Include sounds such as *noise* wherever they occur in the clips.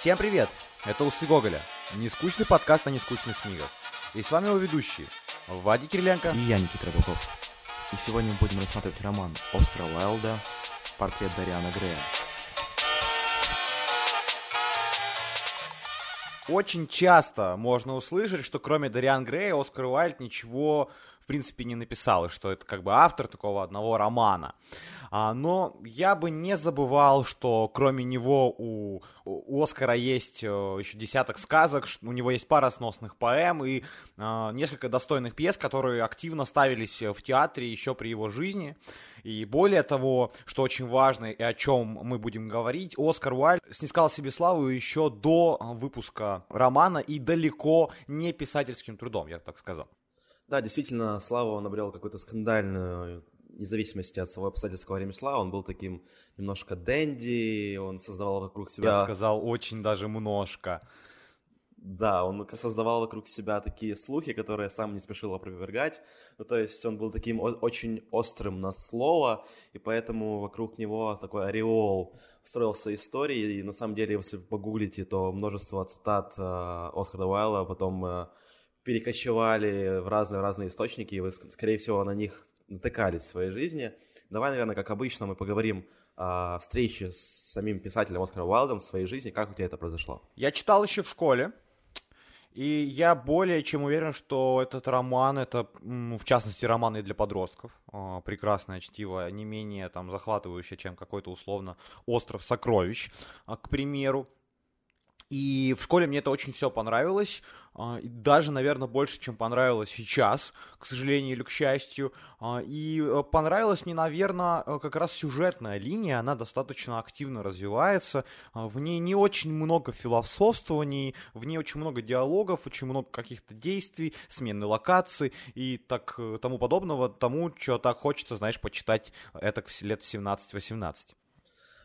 Всем привет! Это Усы Гоголя, нескучный подкаст о нескучных книгах. И с вами его ведущие Вадик Кириленко и я, Никита Рыбаков. И сегодня мы будем рассматривать роман Оскара Уайлда «Портрет Дариана Грея». Очень часто можно услышать, что кроме Дариан Грея Оскар Уайльд ничего принципе не написал, и что это как бы автор такого одного романа. А, но я бы не забывал, что кроме него у, у Оскара есть э, еще десяток сказок, у него есть пара сносных поэм и а, несколько достойных пьес, которые активно ставились в театре еще при его жизни. И более того, что очень важно и о чем мы будем говорить, Оскар Уайльд снискал себе славу еще до выпуска романа и далеко не писательским трудом, я так сказал. Да, действительно, славу он обрел какую-то скандальную независимости от своего писательского ремесла, он был таким немножко дэнди, он создавал вокруг себя... Я бы сказал, очень даже немножко. Да, он создавал вокруг себя такие слухи, которые сам не спешил опровергать. Ну, то есть он был таким очень острым на слово, и поэтому вокруг него такой ореол строился истории. И на самом деле, если вы погуглите, то множество цитат э, Оскара Уайла потом э, перекочевали в разные-разные источники, и вы, скорее всего, на них натыкались в своей жизни. Давай, наверное, как обычно, мы поговорим о встрече с самим писателем Оскаром Уайлдом в своей жизни. Как у тебя это произошло? Я читал еще в школе. И я более чем уверен, что этот роман, это, в частности, романы для подростков, а, прекрасное чтиво, не менее там захватывающее, чем какой-то условно «Остров сокровищ», а, к примеру. И в школе мне это очень все понравилось, а, даже, наверное, больше, чем понравилось сейчас, к сожалению или к счастью. А, и э, понравилась мне, наверное, э, как раз сюжетная линия, она достаточно активно развивается, а, в ней не очень много философствований, в ней очень много диалогов, очень много каких-то действий, смены локаций и так э, тому подобного, тому, что так хочется, знаешь, почитать это лет 17-18.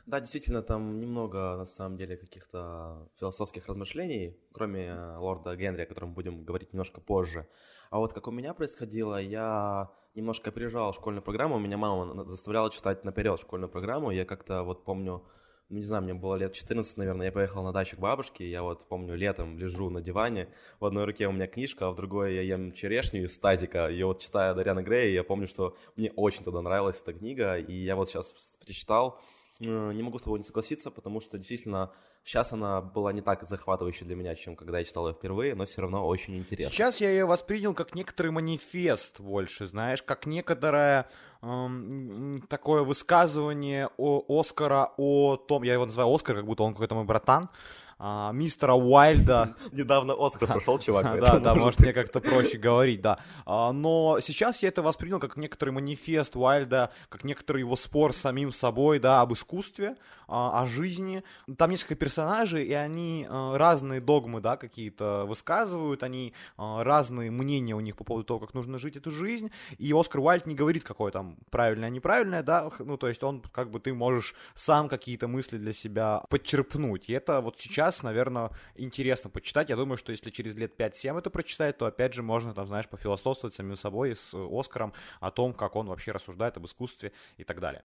Да, действительно, там немного, на самом деле, каких-то философских размышлений, кроме э, лорда Генри, о котором будем говорить немножко позже. А вот как у меня происходило, я немножко опережал школьную программу, меня мама заставляла читать наперед школьную программу, я как-то вот помню, ну, не знаю, мне было лет 14, наверное, я поехал на дачу к бабушке, я вот помню, летом лежу на диване, в одной руке у меня книжка, а в другой я ем черешню из тазика, и вот читая Дарьяна Грея, я помню, что мне очень тогда нравилась эта книга, и я вот сейчас прочитал, не могу с тобой не согласиться, потому что действительно сейчас она была не так захватывающей для меня, чем когда я читал ее впервые, но все равно очень интересно. Сейчас я ее воспринял как некоторый манифест больше, знаешь, как некоторое эм, такое высказывание о Оскара о том, я его называю Оскар, как будто он какой-то мой братан, а, мистера Уайльда. *laughs* Недавно Оскар прошел, чувак. *laughs* Да, да, может мне как-то проще говорить, да. А, но сейчас я это воспринял как некоторый манифест Уайльда, как некоторый его спор с самим собой, да, об искусстве, а, о жизни. Там несколько персонажей, и они разные догмы, да, какие-то высказывают, они разные мнения у них по поводу того, как нужно жить эту жизнь. И Оскар Уайльд не говорит, какое там правильное, неправильное, да, ну, то есть он, как бы, ты можешь сам какие-то мысли для себя подчерпнуть. И это вот сейчас сейчас, наверное, интересно почитать. Я думаю, что если через лет 5-7 это прочитать, то опять же можно, там, знаешь, пофилософствовать самим собой и с Оскаром о том, как он вообще рассуждает об искусстве и так далее.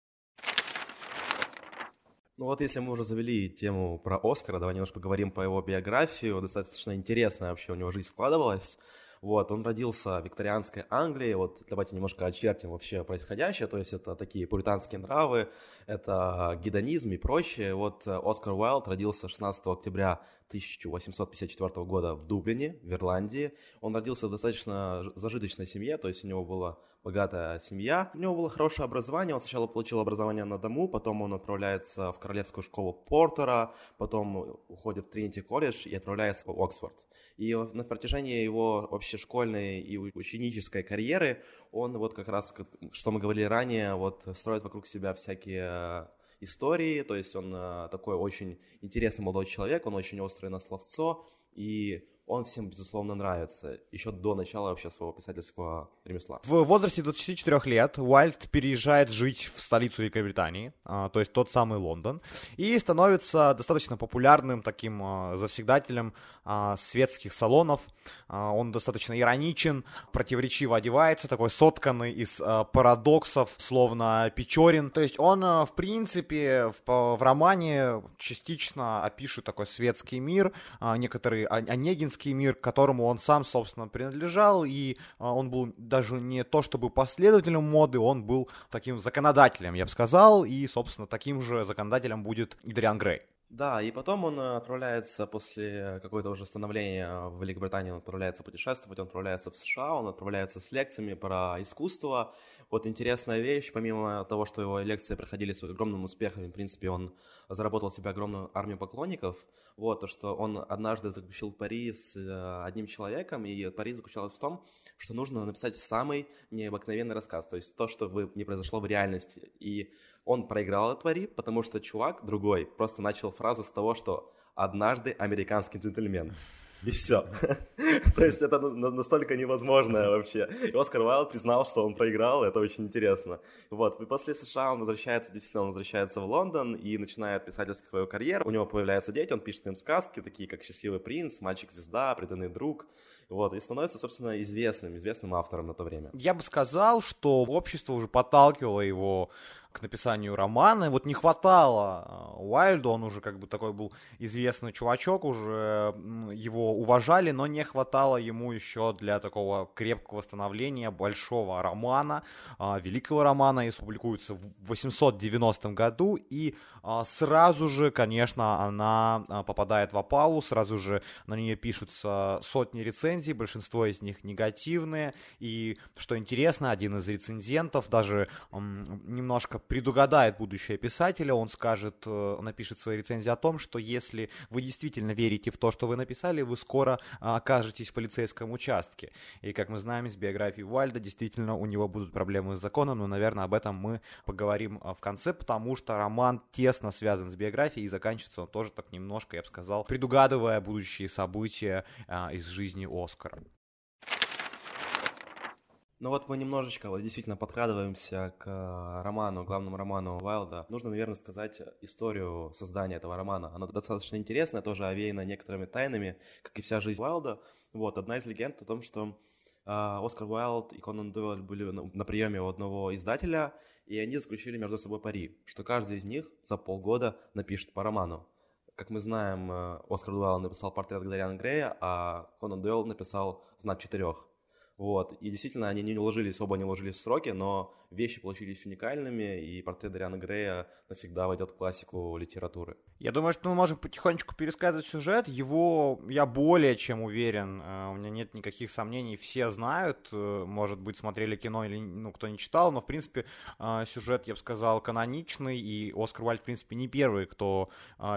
Ну вот если мы уже завели тему про Оскара, давай немножко поговорим по его биографии. Достаточно интересная вообще у него жизнь складывалась. Вот, он родился в викторианской Англии, вот давайте немножко очертим вообще происходящее, то есть это такие пуританские нравы, это гедонизм и прочее. Вот э, Оскар Уайлд родился 16 октября 1854 года в Дублине, в Ирландии. Он родился в достаточно зажиточной семье, то есть у него была богатая семья. У него было хорошее образование, он сначала получил образование на дому, потом он отправляется в Королевскую школу Портера, потом уходит в Тринити колледж и отправляется в Оксфорд. И на протяжении его вообще школьной и ученической карьеры он вот как раз, что мы говорили ранее, вот строит вокруг себя всякие истории, то есть он э, такой очень интересный молодой человек, он очень острый на словцо, и он всем, безусловно, нравится, еще до начала вообще своего писательского ремесла. В возрасте 24 лет Уайльд переезжает жить в столицу Великобритании, а, то есть тот самый Лондон, и становится достаточно популярным таким а, завсегдателем а, светских салонов. Он достаточно ироничен, противоречиво одевается, такой сотканный из парадоксов, словно Печорин. То есть он, в принципе, в, в романе частично опишет такой светский мир, некоторые Онегин украинский мир, к которому он сам, собственно, принадлежал, и а, он был даже не то чтобы последователем моды, он был таким законодателем, я бы сказал, и, собственно, таким же законодателем будет и Грей. Да, и потом он отправляется после какого-то уже становления в Великобритании, он отправляется путешествовать, он отправляется в США, он отправляется с лекциями про искусство. Вот интересная вещь, помимо того, что его лекции проходили с огромным успехом, в принципе, он заработал себе огромную армию поклонников, вот, то, что он однажды заключил пари с э, одним человеком, и пари заключалась в том, что нужно написать самый необыкновенный рассказ, то есть то, что вы, не произошло в реальности. И он проиграл этот пари, потому что чувак другой просто начал фразу с того, что «однажды американский джентльмен». И все. *laughs* То есть это настолько невозможно вообще. И Оскар Уайлд признал, что он проиграл, это очень интересно. Вот, и после США он возвращается, действительно, он возвращается в Лондон и начинает писательскую свою карьеру. У него появляются дети, он пишет им сказки, такие как «Счастливый принц», «Мальчик-звезда», «Преданный друг». Вот, и становится, собственно, известным, известным автором на то время. Я бы сказал, что общество уже подталкивало его к написанию романа. Вот не хватало а, Уайльду, он уже как бы такой был известный чувачок, уже его уважали, но не хватало ему еще для такого крепкого становления большого романа, а, великого романа, и публикуется в 890 году, и а, сразу же, конечно, она попадает в опалу, сразу же на нее пишутся сотни рецензий, большинство из них негативные, и, что интересно, один из рецензентов даже немножко предугадает будущее писателя, он скажет, э, напишет свои рецензии о том, что если вы действительно верите в то, что вы написали, вы скоро а, окажетесь в полицейском участке. И, как мы знаем из биографии Уальда, действительно у него будут проблемы с законом, но, наверное, об этом мы поговорим а, в конце, потому что роман тесно связан с биографией и заканчивается он тоже так немножко, я бы сказал, предугадывая будущие события а, из жизни Оскара. Ну вот мы немножечко вот действительно подкрадываемся к э, роману, главному роману Уайлда. Нужно, наверное, сказать историю создания этого романа. Она достаточно интересная, тоже овеяна некоторыми тайнами, как и вся жизнь Уайлда. Вот, одна из легенд о том, что э, Оскар Уайлд и Конан Дойл были на, на приеме у одного издателя, и они заключили между собой пари, что каждый из них за полгода напишет по роману. Как мы знаем, э, Оскар Уайлд написал портрет Дариана Грея, а Конан Дойл написал «Знак четырех». Вот. И действительно, они не уложились, оба не уложились в сроки, но вещи получились уникальными, и портрет Дариана Грея навсегда войдет в классику литературы. Я думаю, что мы можем потихонечку пересказывать сюжет. Его я более чем уверен, э, у меня нет никаких сомнений, все знают, э, может быть, смотрели кино или ну, кто не читал, но, в принципе, э, сюжет, я бы сказал, каноничный, и Оскар Вальд, в принципе, не первый, кто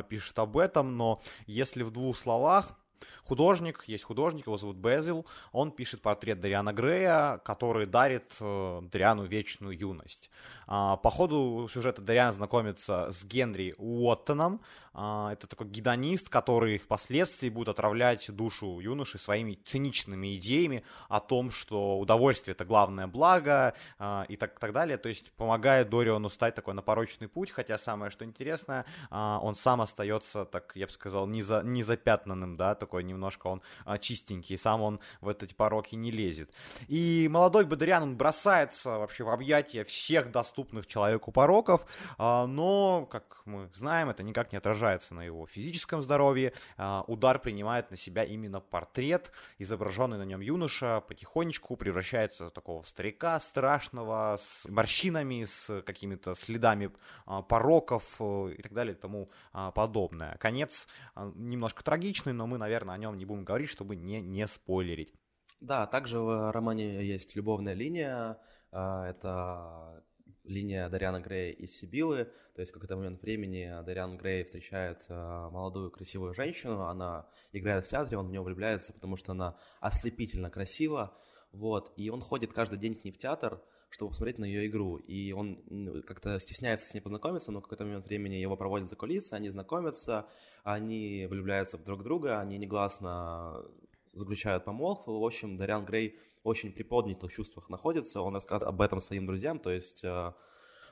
пишет об этом, но если в двух словах, Художник, есть художник, его зовут Безил, он пишет портрет Дариана Грея, который дарит э, Дариану вечную юность. А, по ходу сюжета Дариан знакомится с Генри Уоттоном, это такой гедонист, который впоследствии будет отравлять душу юноши своими циничными идеями о том, что удовольствие это главное благо а, и так, так далее. То есть помогает Дориону стать такой на порочный путь, хотя самое что интересное, а, он сам остается, так я бы сказал, не, за, не запятнанным, да, такой немножко он чистенький, сам он в эти пороки не лезет. И молодой Бадриан, он бросается вообще в объятия всех доступных человеку пороков, но, как мы знаем, это никак не отражает отражается на его физическом здоровье. А, удар принимает на себя именно портрет, изображенный на нем юноша, потихонечку превращается в такого старика страшного, с морщинами, с какими-то следами а, пороков э, и так далее и тому а, подобное. Конец немножко трагичный, но мы, наверное, о нем не будем говорить, чтобы не, не спойлерить. Да, также в романе есть любовная линия. Это линия Дариана Грея и Сибилы, то есть в какой-то момент времени Дариан Грей встречает э, молодую красивую женщину, она играет в театре, он в нее влюбляется, потому что она ослепительно красива, вот, и он ходит каждый день к ней в театр, чтобы посмотреть на ее игру. И он как-то стесняется с ней познакомиться, но в какой-то момент времени его проводят за кулисы, они знакомятся, они влюбляются в друг друга, они негласно заключают помолвку. В общем, Дариан Грей очень приподнятых чувствах находится. Он рассказывает об этом своим друзьям, то есть э,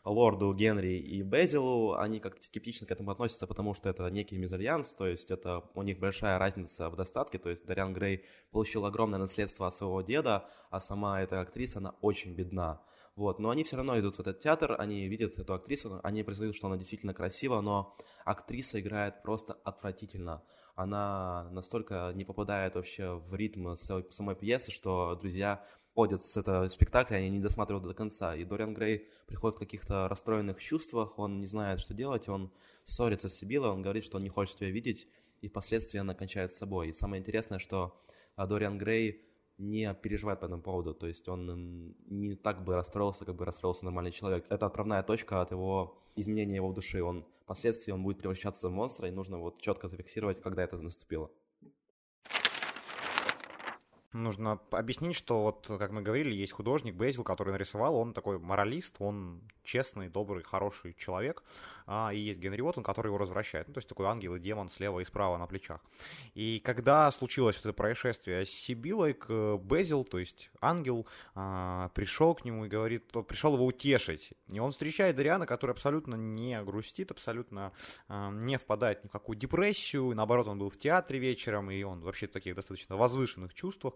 лорду Генри и Безилу, они как-то скептично к этому относятся, потому что это некий мезальянс, то есть это у них большая разница в достатке, то есть Дариан Грей получил огромное наследство от своего деда, а сама эта актриса, она очень бедна. Вот, но они все равно идут в этот театр, они видят эту актрису, они признают, что она действительно красива, но актриса играет просто отвратительно. Она настолько не попадает вообще в ритм самой пьесы, что друзья ходят с этого спектакля, они не досматривают до конца. И Дориан Грей приходит в каких-то расстроенных чувствах, он не знает, что делать, он ссорится с Сибилой, он говорит, что он не хочет ее видеть, и впоследствии она кончает с собой. И самое интересное, что а, Дориан Грей не переживает по этому поводу, то есть он не так бы расстроился, как бы расстроился нормальный человек. Это отправная точка от его изменения его души. Он впоследствии он будет превращаться в монстра, и нужно вот четко зафиксировать, когда это наступило. Нужно объяснить, что вот, как мы говорили, есть художник Безил, который нарисовал, он такой моралист, он честный, добрый, хороший человек, а, и есть Генри Уоттон, который его развращает, ну, то есть такой ангел и демон слева и справа на плечах. И когда случилось это происшествие с Сибилой, к Безил, то есть ангел, а, пришел к нему и говорит, пришел его утешить, и он встречает Дариана, который абсолютно не грустит, абсолютно а, не впадает ни в какую депрессию, наоборот, он был в театре вечером, и он вообще в таких достаточно возвышенных чувствах,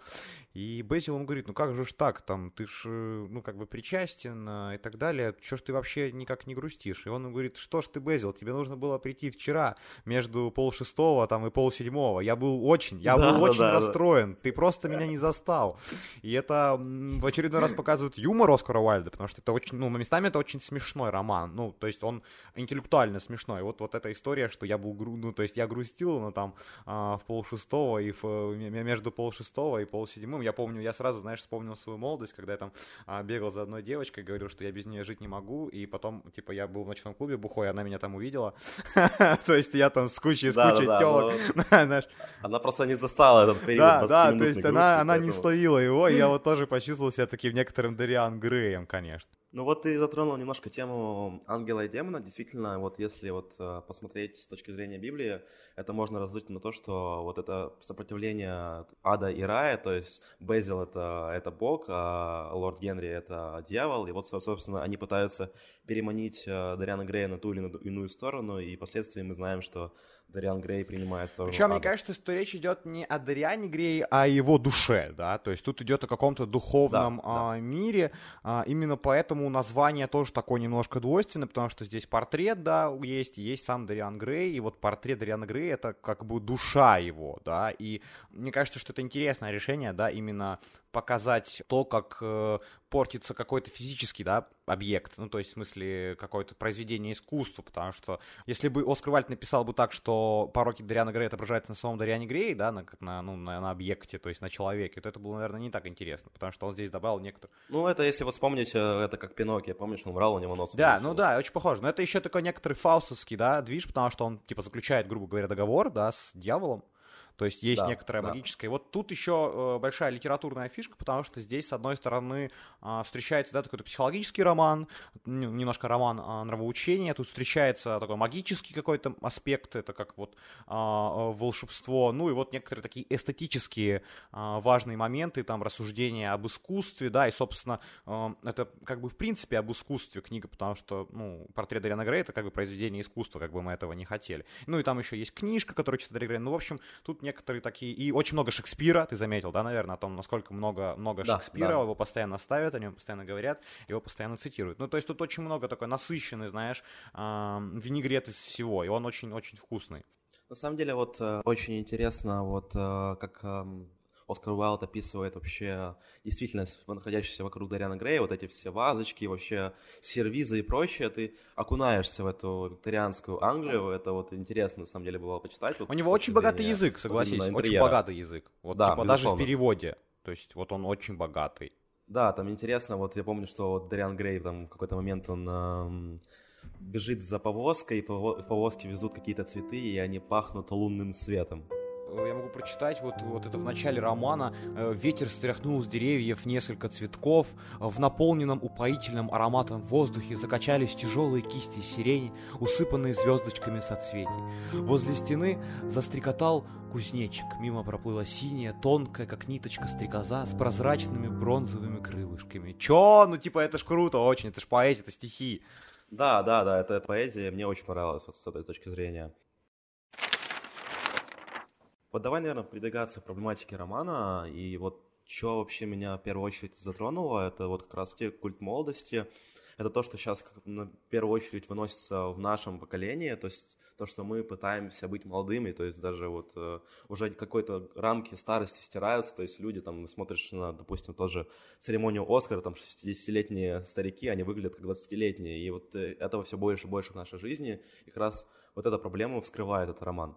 и Безил ему говорит, ну как же ж так, там, ты ж, э, ну, как бы причастен э, и так далее, что ж ты вообще никак не грустишь? И он ему говорит, что ж ты, Безил, тебе нужно было прийти вчера между полшестого там и полседьмого. Я был очень, я да, был да, очень да, расстроен, ты просто меня не застал. И это в очередной раз показывает юмор Оскара Уайльда, потому что это очень, ну, местами это очень смешной роман, ну, то есть он интеллектуально смешной. Вот, вот эта история, что я был, ну, то есть я грустил, но там а, в полшестого и в, между полшестого и полседьмым, я помню, я сразу, знаешь, вспомнил свою молодость, когда я там а, бегал за одной девочкой, говорил, что я без нее жить не могу, и потом, типа, я был в ночном клубе бухой, она меня там увидела, *laughs* то есть я там с кучей, с кучей телок. *laughs* Она просто не застала этот период Да, да, то есть она, она не словила его, и я вот тоже почувствовал себя таким некоторым Дариан Греем, конечно. Ну вот ты затронул немножко тему ангела и демона. Действительно, вот если вот э, посмотреть с точки зрения Библии, это можно разложить на то, что вот это сопротивление ада и рая, то есть Безил это, это бог, а лорд Генри это дьявол, и вот, собственно, они пытаются переманить э, Дариана Грея на ту или иную сторону, и впоследствии мы знаем, что Дариан Грей принимает сторону Причем, ада. мне кажется, что речь идет не о Дариане Грее, а о его душе, да, то есть тут идет о каком-то духовном да, а, да. мире, а, именно поэтому название тоже такое немножко двойственное, потому что здесь портрет, да, есть, есть сам Дариан Грей, и вот портрет Дариана Грея это как бы душа его, да, и мне кажется, что это интересное решение, да, именно показать то, как э, портится какой-то физический, да, объект, ну, то есть, в смысле, какое-то произведение искусства, потому что если бы Оскар Вальд написал бы так, что пороки Дариана Грея отображаются на самом Дариане Грее, да, на, как на, ну, на, на объекте, то есть на человеке, то это было, наверное, не так интересно, потому что он здесь добавил некоторые... Ну, это если вот вспомнить, э, это как Пиноккио, помнишь, он врал, у него нос Да, ну да, очень похоже, но это еще такой некоторый фаустовский, да, движ, потому что он, типа, заключает, грубо говоря, договор, да, с дьяволом, то есть есть да, некоторая да. магическая. И вот тут еще э, большая литературная фишка, потому что здесь, с одной стороны, э, встречается да, такой психологический роман, немножко роман э, нравоучения, тут встречается такой магический какой-то аспект, это как вот э, волшебство, ну и вот некоторые такие эстетические важные моменты, там рассуждения об искусстве, да, и, собственно, э, это как бы в принципе об искусстве книга, потому что, ну, портрет Дариана Грея это как бы произведение искусства, как бы мы этого не хотели. Ну и там еще есть книжка, которую читает Дариан Грей, ну, в общем, тут не некоторые такие... И очень много Шекспира, ты заметил, да, наверное, о том, насколько много, много да, Шекспира, да. его постоянно ставят, о нем постоянно говорят, его постоянно цитируют. Ну, то есть тут очень много такой насыщенный, знаешь, винегрет из всего, и он очень-очень вкусный. На самом деле, вот э, очень интересно, вот э, как Оскар Уайлд описывает вообще действительность, находящуюся вокруг Дариана Грея, вот эти все вазочки, вообще сервизы и прочее, ты окунаешься в эту викторианскую Англию, это вот интересно, на самом деле, было почитать. Вот, У него очень богатый язык, согласись, очень богатый язык, вот да, типа, даже в переводе, то есть вот он очень богатый. Да, там интересно, вот я помню, что вот Дариан Грей там в какой-то момент он эм, бежит за повозкой, и в повозке везут какие-то цветы, и они пахнут лунным светом. Э, я могу прочитать вот, вот это в начале романа. Э, Ветер стряхнул с деревьев несколько цветков, в наполненном упоительным ароматом воздухе закачались тяжелые кисти сирени, усыпанные звездочками соцветий. Возле стены застрекотал кузнечик. Мимо проплыла синяя, тонкая, как ниточка стрекоза, с прозрачными бронзовыми крылышками. Чё? Ну, типа, это ж круто очень, это ж поэзия, это стихи. Да, да, да, это поэзия, мне очень понравилась вот с этой точки зрения. Вот давай, наверное, придвигаться к проблематике романа, и вот что вообще меня в первую очередь затронуло, это вот как раз те культ молодости, это то, что сейчас в первую очередь выносится в нашем поколении, то есть то, что мы пытаемся быть молодыми, то есть даже вот э, уже какой-то рамки старости стираются, то есть люди там смотришь на, допустим, тоже церемонию Оскара, там 60-летние старики, они выглядят как 20-летние, и вот э, этого все больше и больше в нашей жизни, и как раз вот эта проблема вскрывает этот роман.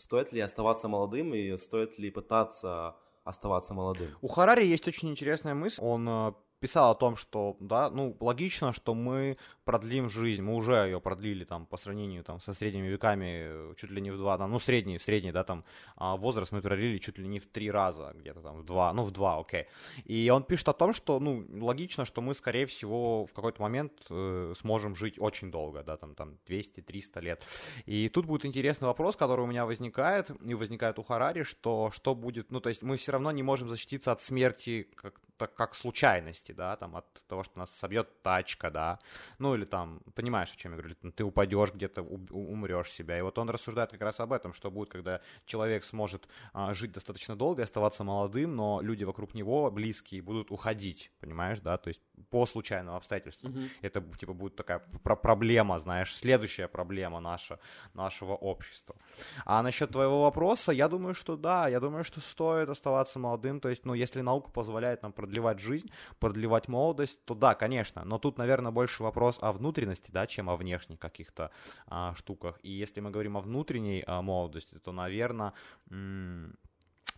Стоит ли оставаться молодым и стоит ли пытаться оставаться молодым? У Харари есть очень интересная мысль. Он э, писал о том, что, да, ну, логично, что мы продлим жизнь, мы уже ее продлили там по сравнению там со средними веками чуть ли не в два, там, ну, средний, средний, да, там, а возраст мы продлили чуть ли не в три раза, где-то там в два, ну, в два, окей. И он пишет о том, что, ну, логично, что мы, скорее всего, в какой-то момент э, сможем жить очень долго, да, там, там, 200-300 лет. И тут будет интересный вопрос, который у меня возникает, и возникает у Харари, что, что будет, ну, то есть мы все равно не можем защититься от смерти как, так, как случайности, да, там, от того, что нас собьет тачка, да, ну, или там, понимаешь, о чем я говорю, ты упадешь где-то, умрешь себя. И вот он рассуждает как раз об этом, что будет, когда человек сможет а, жить достаточно долго и оставаться молодым, но люди вокруг него, близкие, будут уходить, понимаешь, да, то есть по случайным обстоятельствам. Mm-hmm. Это, типа, будет такая про- проблема, знаешь, следующая проблема наша, нашего общества. А насчет твоего вопроса, я думаю, что да, я думаю, что стоит оставаться молодым, то есть, ну, если наука позволяет нам продлевать жизнь, продлевать молодость, то да, конечно, но тут, наверное, больше вопрос о внутренности, да, чем о внешних каких-то а, штуках. И если мы говорим о внутренней а, молодости, то, наверное, м-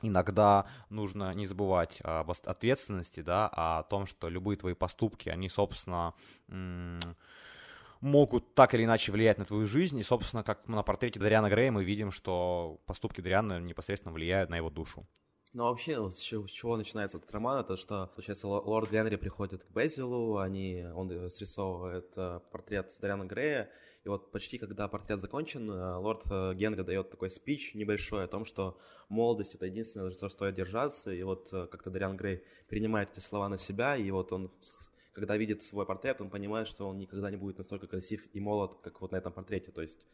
иногда нужно не забывать об ответственности, да, о том, что любые твои поступки, они, собственно, могут так или иначе влиять на твою жизнь. И, собственно, как на портрете Дариана Грея мы видим, что поступки Дариана непосредственно влияют на его душу. Ну, вообще, вот с чего, с чего начинается этот роман, это что, получается, лорд Генри приходит к Безилу, они, он срисовывает э, портрет Дариана Грея, и вот почти когда портрет закончен, э, лорд э, Генри дает такой спич небольшой о том, что молодость — это единственное, за что стоит держаться, и вот как-то Дариан Грей принимает эти слова на себя, и вот он когда видит свой портрет, он понимает, что он никогда не будет настолько красив и молод, как вот на этом портрете. То есть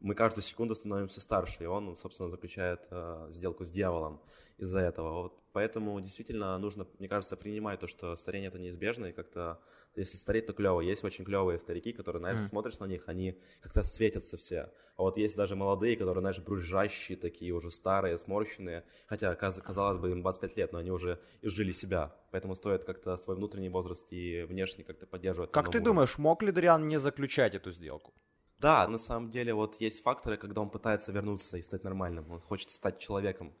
мы каждую секунду становимся старше, и он, собственно, заключает э, сделку с дьяволом из-за этого. Вот поэтому действительно нужно, мне кажется, принимать то, что старение это неизбежно, и как-то, если стареть, то клево. Есть очень клевые старики, которые, знаешь, mm. смотришь на них, они как-то светятся все. А вот есть даже молодые, которые, знаешь, брюзжащие такие, уже старые, сморщенные, хотя, казалось бы, им 25 лет, но они уже изжили себя. Поэтому стоит как-то свой внутренний возраст и внешний как-то поддерживать. Как ты думаешь, мог ли Дриан не заключать эту сделку? Да, на самом деле вот есть факторы, когда он пытается вернуться и стать нормальным, он хочет стать человеком.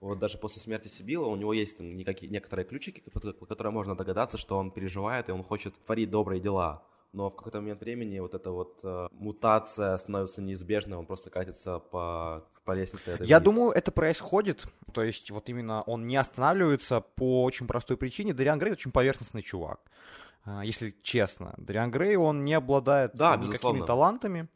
Вот даже после смерти Сибила у него есть там некоторые ключики, по которым можно догадаться, что он переживает и он хочет творить добрые дела. Но в какой-то момент времени вот эта вот э, мутация становится неизбежной, он просто катится по, по лестнице. Я вниз. думаю, это происходит, то есть вот именно он не останавливается по очень простой причине. Дариан Грей очень поверхностный чувак. А, если честно. Дариан Грей, он не обладает да, никакими талантами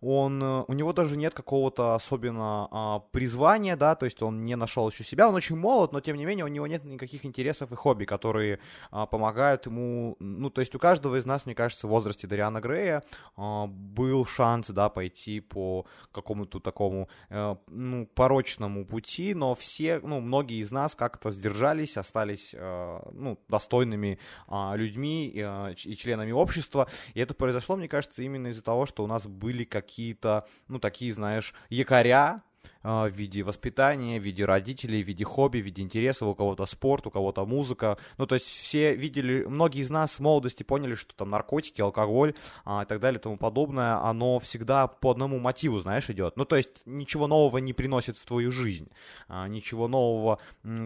он, э, у него даже нет какого-то особенно а, призвания, да, то есть он не нашел еще себя, он очень молод, но тем не менее у него нет никаких интересов и хобби, которые а, помогают ему, ну, то есть у каждого из нас, мне кажется, в возрасте Дариана Грея а, был шанс, да, пойти по какому-то такому, а, ну, порочному пути, но все, ну, многие из нас как-то сдержались, остались, а, ну, достойными а, людьми а, и членами общества, и это произошло, мне кажется, именно из-за того, что у нас были как какие-то, ну, такие, знаешь, якоря, в виде воспитания, в виде родителей, в виде хобби, в виде интересов, у кого-то спорт, у кого-то музыка. Ну, то есть все видели, многие из нас в молодости поняли, что там наркотики, алкоголь а, и так далее и тому подобное, оно всегда по одному мотиву, знаешь, идет. Ну, то есть ничего нового не приносит в твою жизнь, а, ничего нового,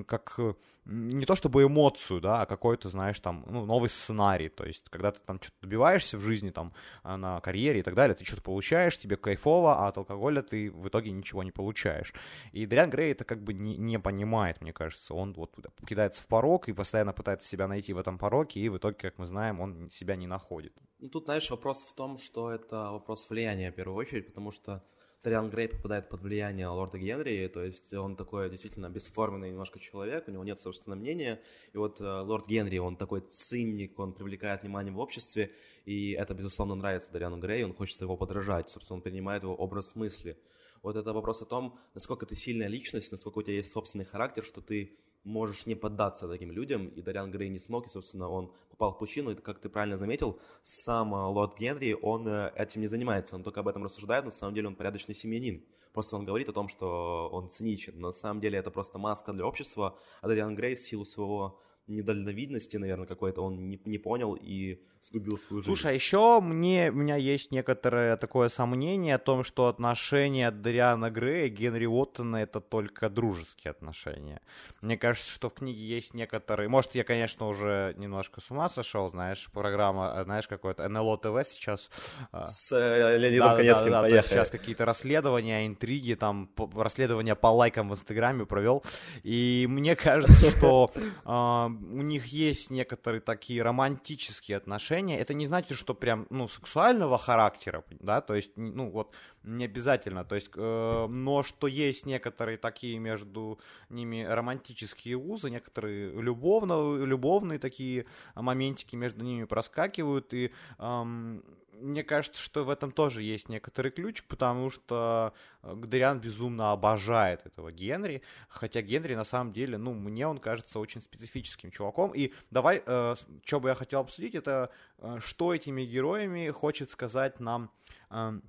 как не то чтобы эмоцию, да, а какой-то, знаешь, там, ну, новый сценарий, то есть, когда ты там что-то добиваешься в жизни, там, на карьере и так далее, ты что-то получаешь, тебе кайфово, а от алкоголя ты в итоге ничего не получаешь скучаешь. И Дриан Грей это как бы не, не понимает, мне кажется. Он вот кидается в порог и постоянно пытается себя найти в этом пороке, и в итоге, как мы знаем, он себя не находит. Ну, тут, знаешь, вопрос в том, что это вопрос влияния в первую очередь, потому что Ториан Грей попадает под влияние лорда Генри, то есть он такой действительно бесформенный немножко человек, у него нет собственного мнения, и вот э, лорд Генри, он такой цинник, он привлекает внимание в обществе, и это, безусловно, нравится Ториану Грею, он хочет его подражать, собственно, он принимает его образ мысли. Вот это вопрос о том, насколько ты сильная личность, насколько у тебя есть собственный характер, что ты можешь не поддаться таким людям, и Дариан Грей не смог, и, собственно, он попал в пучину, и, как ты правильно заметил, сам э, Лорд Генри, он э, этим не занимается, он только об этом рассуждает, на самом деле он порядочный семьянин. Просто он говорит о том, что он циничен, на самом деле это просто маска для общества, а Дариан Грей в силу своего недальновидности, наверное, какой-то, он не, не понял. И сгубил свою жизнь. Слушай, а еще мне, у меня есть некоторое такое сомнение о том, что отношения Дариана Грея и Генри Уоттона это только дружеские отношения. Мне кажется, что в книге есть некоторые... Может, я, конечно, уже немножко с ума сошел, знаешь, программа, знаешь, какое-то НЛО ТВ сейчас... А, с э, Леонидом да, Конецким, да, да, поехали. сейчас какие-то расследования, интриги, там, расследования по лайкам в Инстаграме провел. И мне кажется, что а, у них есть некоторые такие романтические отношения. Это не значит, что прям, ну, сексуального характера, да, то есть, ну, вот, не обязательно, то есть, э, но что есть некоторые такие между ними романтические узы, некоторые любовно, любовные такие моментики между ними проскакивают, и эм, мне кажется, что в этом тоже есть некоторый ключ, потому что э, Гдериан безумно обожает этого Генри, хотя Генри на самом деле, ну, мне он кажется очень специфическим чуваком. И давай, э, что бы я хотел обсудить, это э, что этими героями хочет сказать нам э,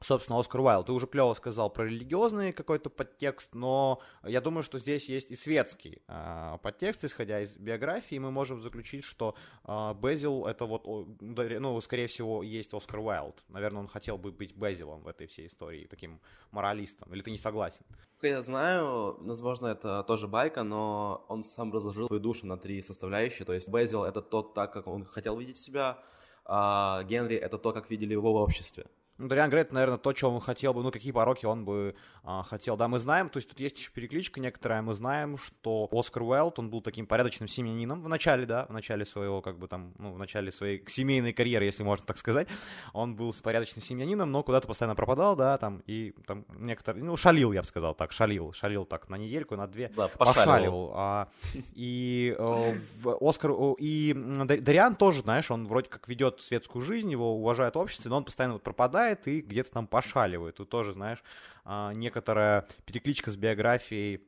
собственно, Оскар Уайлд. Ты уже клево сказал про религиозный какой-то подтекст, но я думаю, что здесь есть и светский э, подтекст, исходя из биографии, мы можем заключить, что э, Безил это вот, ну, скорее всего, есть Оскар Уайлд. Наверное, он хотел бы быть Безилом в этой всей истории, таким моралистом. Или ты не согласен? Я знаю, возможно, это тоже байка, но он сам разложил свою душу на три составляющие. То есть Безил — это тот, так, как он хотел видеть себя, а Генри — это то, как видели его в обществе. Ну, Дариан Грей, наверное, то, чего он хотел бы, ну, какие пороки он бы а, хотел. Да, мы знаем, то есть тут есть еще перекличка некоторая, мы знаем, что Оскар Уэлд, он был таким порядочным семьянином в начале, да, в начале своего, как бы там, ну, в начале своей семейной карьеры, если можно так сказать. Он был порядочным семьянином, но куда-то постоянно пропадал, да, там, и там некоторые, ну, шалил, я бы сказал так, шалил, шалил так на недельку, на две, да, пошаливал. А, и э, Оскар, и Дариан тоже, знаешь, он вроде как ведет светскую жизнь, его уважает общество, но он постоянно вот пропадает, читает и где-то там пошаливает. Тут тоже, знаешь, а, некоторая перекличка с биографией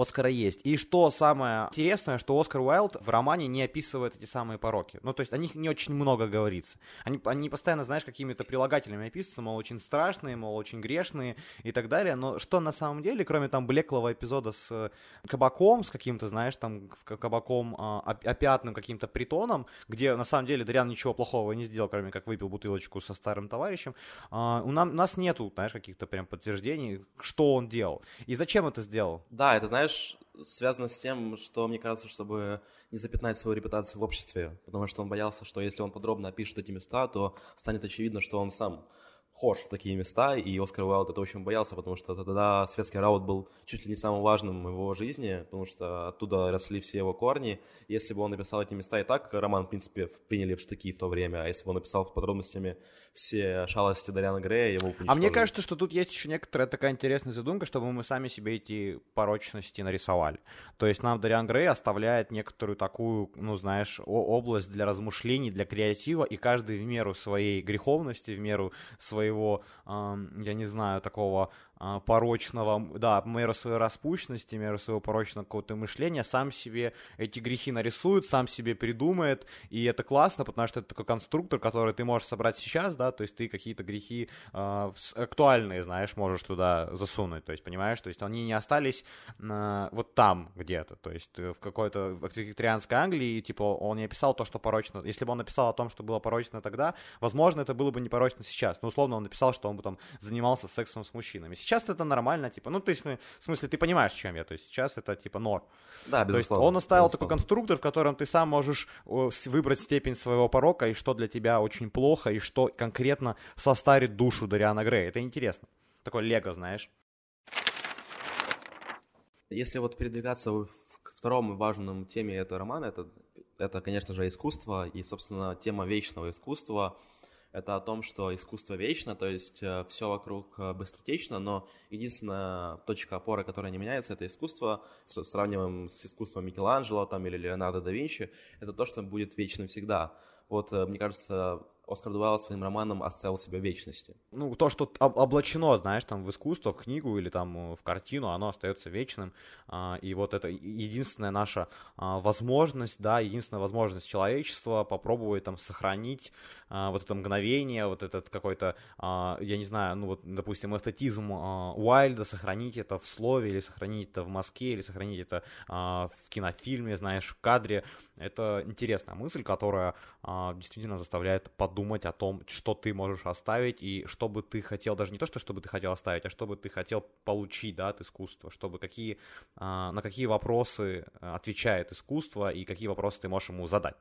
Оскара есть. И что самое интересное, что Оскар Уайлд в романе не описывает эти самые пороки. Ну, то есть о них не очень много говорится. Они, они постоянно, знаешь, какими-то прилагательными описываются, мол, очень страшные, мол, очень грешные и так далее. Но что на самом деле, кроме там блеклого эпизода с э, кабаком, с каким-то, знаешь, там кабаком а, опятным каким-то притоном, где на самом деле Дарьян ничего плохого не сделал, кроме как выпил бутылочку со старым товарищем, а, у нас нету, знаешь, каких-то прям подтверждений, что он делал и зачем это сделал. Да, это, знаешь, знаешь, связано с тем, что мне кажется, чтобы не запятнать свою репутацию в обществе, потому что он боялся, что если он подробно опишет эти места, то станет очевидно, что он сам вхож в такие места, и Оскар Уайлд это очень боялся, потому что тогда светский раут был чуть ли не самым важным в его жизни, потому что оттуда росли все его корни. Если бы он написал эти места и так, роман, в принципе, приняли в штыки в то время, а если бы он написал с подробностями все шалости Дариана Грея, его А мне кажется, что тут есть еще некоторая такая интересная задумка, чтобы мы сами себе эти порочности нарисовали. То есть нам Дариан Грей оставляет некоторую такую, ну, знаешь, область для размышлений, для креатива, и каждый в меру своей греховности, в меру своей своего, я не знаю, такого а, порочного, да, меру своей распущенности, меру своего порочного какого-то мышления, сам себе эти грехи нарисует, сам себе придумает, и это классно, потому что это такой конструктор, который ты можешь собрать сейчас, да, то есть ты какие-то грехи э, актуальные, знаешь, можешь туда засунуть, то есть, понимаешь, то есть они не остались э, вот там где-то, то есть в какой-то викторианской Англии, типа, он не описал то, что порочно, если бы он написал о том, что было порочно тогда, возможно, это было бы не порочно сейчас, но условно он написал, что он бы там занимался сексом с мужчинами. Сейчас это нормально, типа, ну, ты, в смысле, ты понимаешь, чем я, то есть сейчас это, типа, норм. Да, безусловно. То есть он оставил безусловно. такой конструктор, в котором ты сам можешь выбрать степень своего порока, и что для тебя очень плохо, и что конкретно состарит душу Дариана Грея. Это интересно. Такой лего, знаешь. Если вот передвигаться к второму важному теме этого романа, это, это, конечно же, искусство и, собственно, тема вечного искусства – это о том, что искусство вечно, то есть э, все вокруг э, быстротечно, но единственная точка опоры, которая не меняется, это искусство. Сравниваем с искусством Микеланджело там, или Леонардо да Винчи, это то, что будет вечным всегда. Вот, э, мне кажется, Оскар Дуэлл своим романом оставил себя вечности. Ну, то, что облачено, знаешь, там в искусство, в книгу или там э, в картину, оно остается вечным. А, и вот это единственная наша а, возможность, да, единственная возможность человечества попробовать там сохранить а, вот это мгновение, вот этот какой-то, я не знаю, ну вот, допустим, эстетизм Уайльда, сохранить это в слове, или сохранить это в Москве, или сохранить это в кинофильме, знаешь, в кадре. Это интересная мысль, которая действительно заставляет подумать думать о том, что ты можешь оставить и что бы ты хотел, даже не то, что, что бы ты хотел оставить, а что бы ты хотел получить да, от искусства, чтобы какие, а, на какие вопросы э, отвечает искусство и какие вопросы ты можешь ему задать.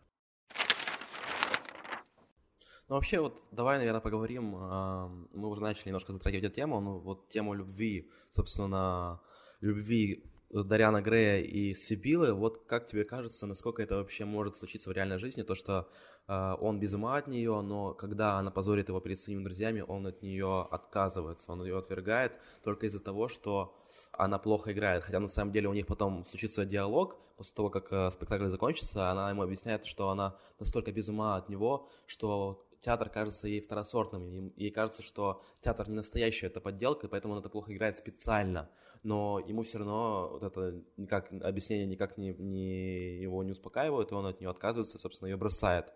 Ну, вообще, вот давай, наверное, поговорим. А, мы уже начали немножко затрагивать эту тему, ну, вот тему любви, собственно, любви Дариана Грея и Сибилы. Вот как тебе кажется, насколько это вообще может случиться в реальной жизни, то, что Э, он без ума от нее, но когда она позорит его перед своими друзьями, он от нее отказывается, он ее отвергает только из-за того, что она плохо играет. Хотя на самом деле у них потом случится диалог, после того, как э, спектакль закончится, она ему объясняет, что она настолько без ума от него, что театр кажется ей второсортным, ей кажется, что театр не настоящий, это подделка, и поэтому он это плохо играет специально. Но ему все равно вот это никак, объяснение никак не, не, его не успокаивает, и он от нее отказывается, собственно, ее бросает.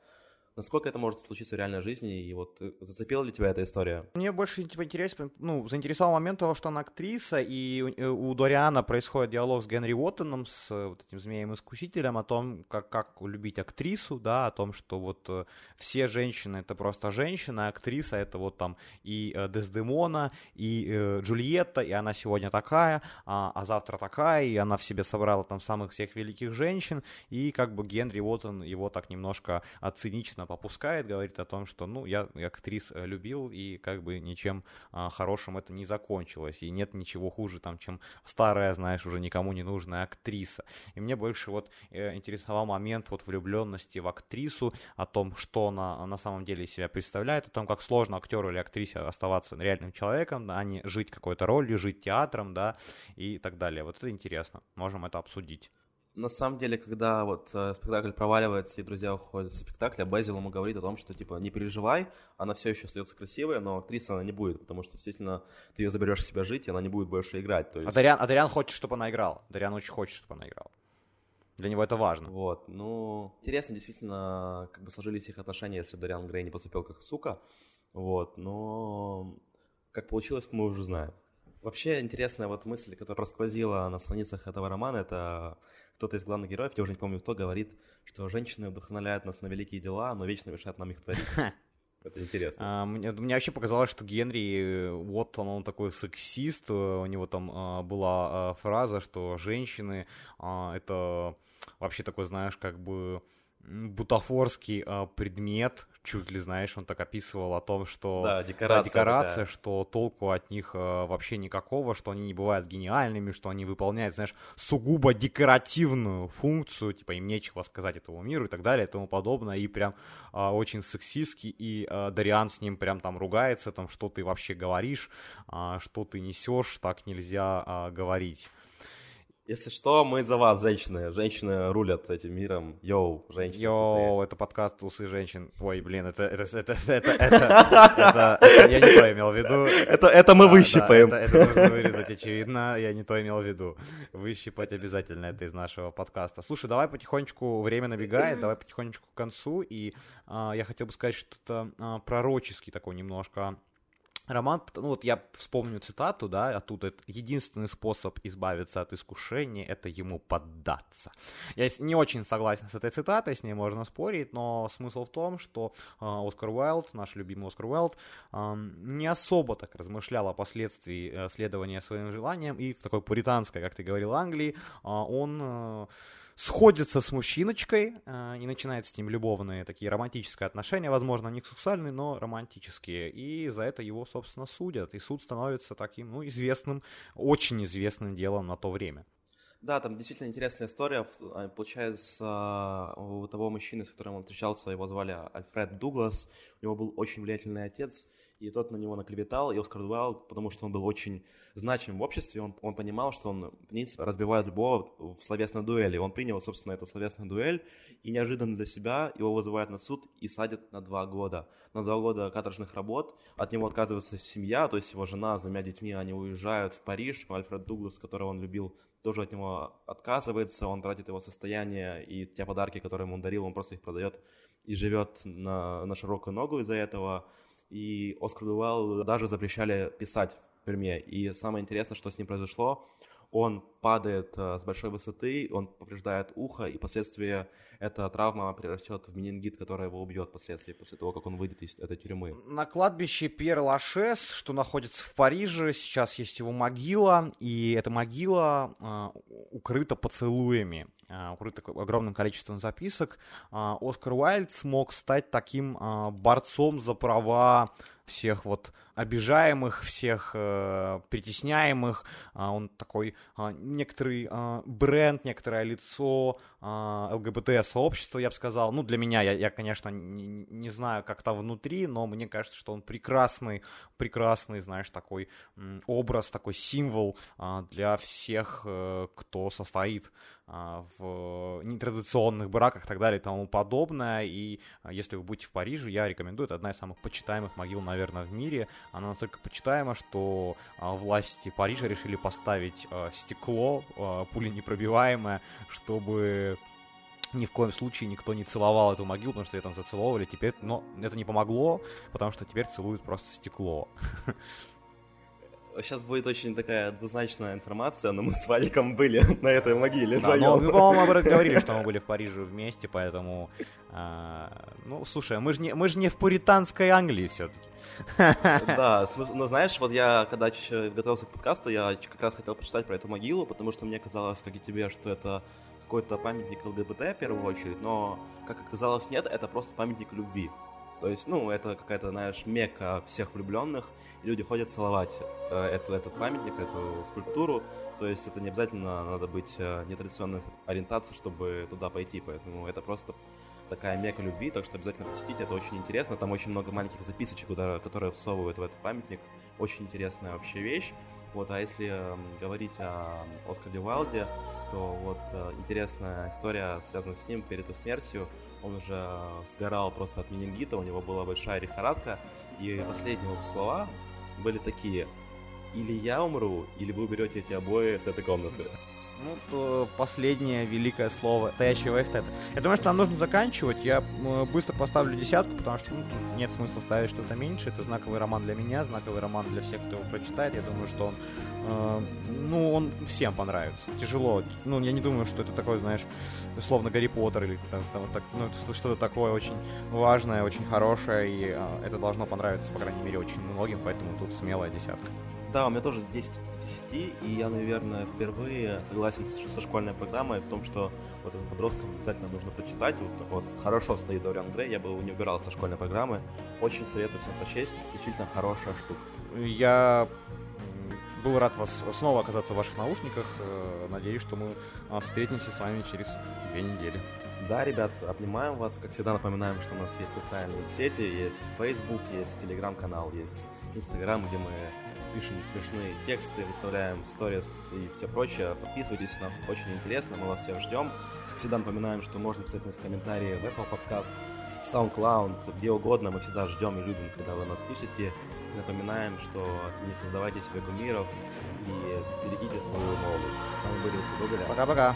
Насколько это может случиться в реальной жизни, и вот э, зацепила ли тебя эта история? Мне больше типа, интересно, ну, заинтересовал момент того, что она актриса, и у, э, у Дориана происходит диалог с Генри Уоттоном, с э, вот этим змеем-искусителем, о том, как, как любить актрису, да, о том, что вот все женщины это просто женщина, а актриса это вот там и Дездемона, и э, Джульетта, и она сегодня такая, а, а завтра такая, и она в себе собрала там самых всех великих женщин, и как бы Генри Уоттон его так немножко цинично естественно, попускает, говорит о том, что, ну, я актрис э, любил, и как бы ничем а, хорошим это не закончилось, и нет ничего хуже, там, чем старая, знаешь, уже никому не нужная актриса. И мне больше вот э, интересовал момент вот влюбленности в актрису, о том, что она на самом деле из себя представляет, о том, как сложно актеру или актрисе оставаться реальным человеком, а не жить какой-то ролью, жить театром, да, и так далее. Вот это интересно, можем это обсудить. На самом деле, когда вот э, спектакль проваливается и друзья уходят с спектакля, Безил ему говорит о том, что типа не переживай, она все еще остается красивая, но актриса она не будет, потому что действительно ты ее заберешь себя жить, и она не будет больше играть. То есть... а, Дариан, а Дариан хочет, чтобы она играла. Дариан очень хочет, чтобы она играла. Для него это важно. Вот, ну, интересно действительно, как бы сложились их отношения, если бы Дариан Грей не поступил как сука. Вот, но как получилось, мы уже знаем. Вообще интересная вот мысль, которая просквозила на страницах этого романа, это кто-то из главных героев, я уже не помню кто, говорит, что женщины вдохновляют нас на великие дела, но вечно мешают нам их творить. Это интересно. А, мне, мне вообще показалось, что Генри, вот он, он такой сексист, у него там а, была а, фраза, что женщины а, это вообще такой, знаешь, как бы бутафорский э, предмет, чуть ли, знаешь, он так описывал о том, что да, декорация, да, декорация что толку от них э, вообще никакого, что они не бывают гениальными, что они выполняют, знаешь, сугубо декоративную функцию, типа им нечего сказать этому миру и так далее и тому подобное, и прям э, очень сексистский, и э, Дариан с ним прям там ругается, там, что ты вообще говоришь, э, что ты несешь, так нельзя э, говорить. Если что, мы за вас, женщины. Женщины рулят этим миром. Йоу, женщины. Йоу, это подкаст «Усы женщин». Ой, блин, это, это, это, это, это, это, я не то имел в виду. Это, это мы выщипаем. это, это нужно вырезать, очевидно, я не то имел в виду. Выщипать обязательно это из нашего подкаста. Слушай, давай потихонечку, время набегает, давай потихонечку к концу, и а, я хотел бы сказать что-то а, пророческий такой немножко Роман, ну вот я вспомню цитату, да, оттуда это единственный способ избавиться от искушения – это ему поддаться. Я не очень согласен с этой цитатой, с ней можно спорить, но смысл в том, что э, Оскар Уайлд, наш любимый Оскар Уайлд, э, не особо так размышлял о последствии э, следования своим желаниям, и в такой пуританской, как ты говорил, Англии, э, он... Сходится с мужчиночкой э, и начинает с ним любовные такие романтические отношения, возможно, не сексуальные, но романтические. И за это его, собственно, судят. И суд становится таким, ну, известным, очень известным делом на то время. Да, там действительно интересная история. А, получается, у того мужчины, с которым он встречался, его звали Альфред Дуглас. У него был очень влиятельный отец, и тот на него наклеветал и Уайлд, потому что он был очень значимым в обществе, он, он понимал, что он, в принципе, разбивает любого в словесной дуэли. Он принял, собственно, эту словесную дуэль, и неожиданно для себя его вызывают на суд и садят на два года. На два года каторжных работ. От него отказывается семья, то есть его жена с двумя детьми, они уезжают в Париж. Альфред Дуглас, которого он любил, тоже от него отказывается, он тратит его состояние, и те подарки, которые ему дарил, он просто их продает и живет на, на широкую ногу из-за этого и Оскар Дуэлл даже запрещали писать в тюрьме. И самое интересное, что с ним произошло, он падает э, с большой высоты, он повреждает ухо, и впоследствии эта травма преврастет в менингит, который его убьет впоследствии, после того, как он выйдет из этой тюрьмы. На кладбище Пьер Лашес, что находится в Париже, сейчас есть его могила, и эта могила э, укрыта поцелуями, э, укрыта огромным количеством записок. Э, Оскар Уайльд смог стать таким борцом за права всех вот обижаемых, всех притесняемых. Он такой некоторый э, бренд, некоторое лицо э, ЛГБТ-сообщества, я бы сказал. Ну, для меня, я, я конечно, не, не знаю, как там внутри, но мне кажется, что он прекрасный, прекрасный, знаешь, такой образ, такой символ э, для всех, э, кто состоит в нетрадиционных браках и так далее и тому подобное. И э, если вы будете в Париже, я рекомендую. Это одна из самых почитаемых могил, наверное, в мире. Она настолько почитаема, что э, власти Парижа решили поставить э, стекло э, пуленепробиваемое, чтобы ни в коем случае никто не целовал эту могилу, потому что ее там зацеловывали. Теперь, но это не помогло, потому что теперь целуют просто стекло. *laughs* Сейчас будет очень такая двузначная информация, но мы с Валиком были *laughs* на этой могиле. Да, но мы, по-моему, говорили, *laughs* что мы были в Париже вместе, поэтому... Э, ну, слушай, мы же не, мы же не в пуританской Англии все-таки. *laughs* Да, ну знаешь, вот я, когда готовился к подкасту, я как раз хотел почитать про эту могилу, потому что мне казалось, как и тебе, что это какой-то памятник ЛГБТ в первую очередь, но, как оказалось, нет, это просто памятник любви. То есть, ну, это какая-то, знаешь, мека всех влюбленных, люди ходят целовать э, эту, этот памятник, эту скульптуру. То есть это не обязательно надо быть э, нетрадиционной ориентацией, чтобы туда пойти, поэтому это просто такая мека любви, так что обязательно посетите, это очень интересно. Там очень много маленьких записочек, которые всовывают в этот памятник. Очень интересная вообще вещь. Вот, а если э, говорить о Оскаре Уайлде, то вот э, интересная история связана с ним перед его смертью. Он уже сгорал просто от менингита, у него была большая лихорадка, и последние его слова были такие «Или я умру, или вы уберете эти обои с этой комнаты». Ну, то последнее великое слово настоящего эстета. Я думаю, что нам нужно заканчивать. Я быстро поставлю десятку, потому что ну, нет смысла ставить что-то меньше. Это знаковый роман для меня, знаковый роман для всех, кто его прочитает. Я думаю, что он, э, ну, он всем понравится. Тяжело. Ну, я не думаю, что это такое, знаешь, словно Гарри Поттер или там, там, так, ну, что-то такое очень важное, очень хорошее. И э, это должно понравиться, по крайней мере, очень многим. Поэтому тут смелая десятка. Да, у меня тоже 10 из 10, и я, наверное, впервые согласен со школьной программой в том, что вот этим подросткам обязательно нужно прочитать. Вот, вот хорошо стоит Дориан Грей, я бы его не убирал со школьной программы. Очень советую всем прочесть, действительно хорошая штука. Я был рад вас снова оказаться в ваших наушниках. Э, надеюсь, что мы а, встретимся с вами через две недели. Да, ребят, обнимаем вас. Как всегда напоминаем, что у нас есть социальные сети, есть Facebook, есть телеграм-канал, есть Instagram, где мы пишем смешные тексты, выставляем сторис и все прочее. Подписывайтесь, нам очень интересно, мы вас всех ждем. Всегда напоминаем, что можно писать нас комментарии в Apple Podcast, SoundCloud, где угодно. Мы всегда ждем и любим, когда вы нас пишете. Напоминаем, что не создавайте себе кумиров и берегите свою молодость. С вами были Пока-пока.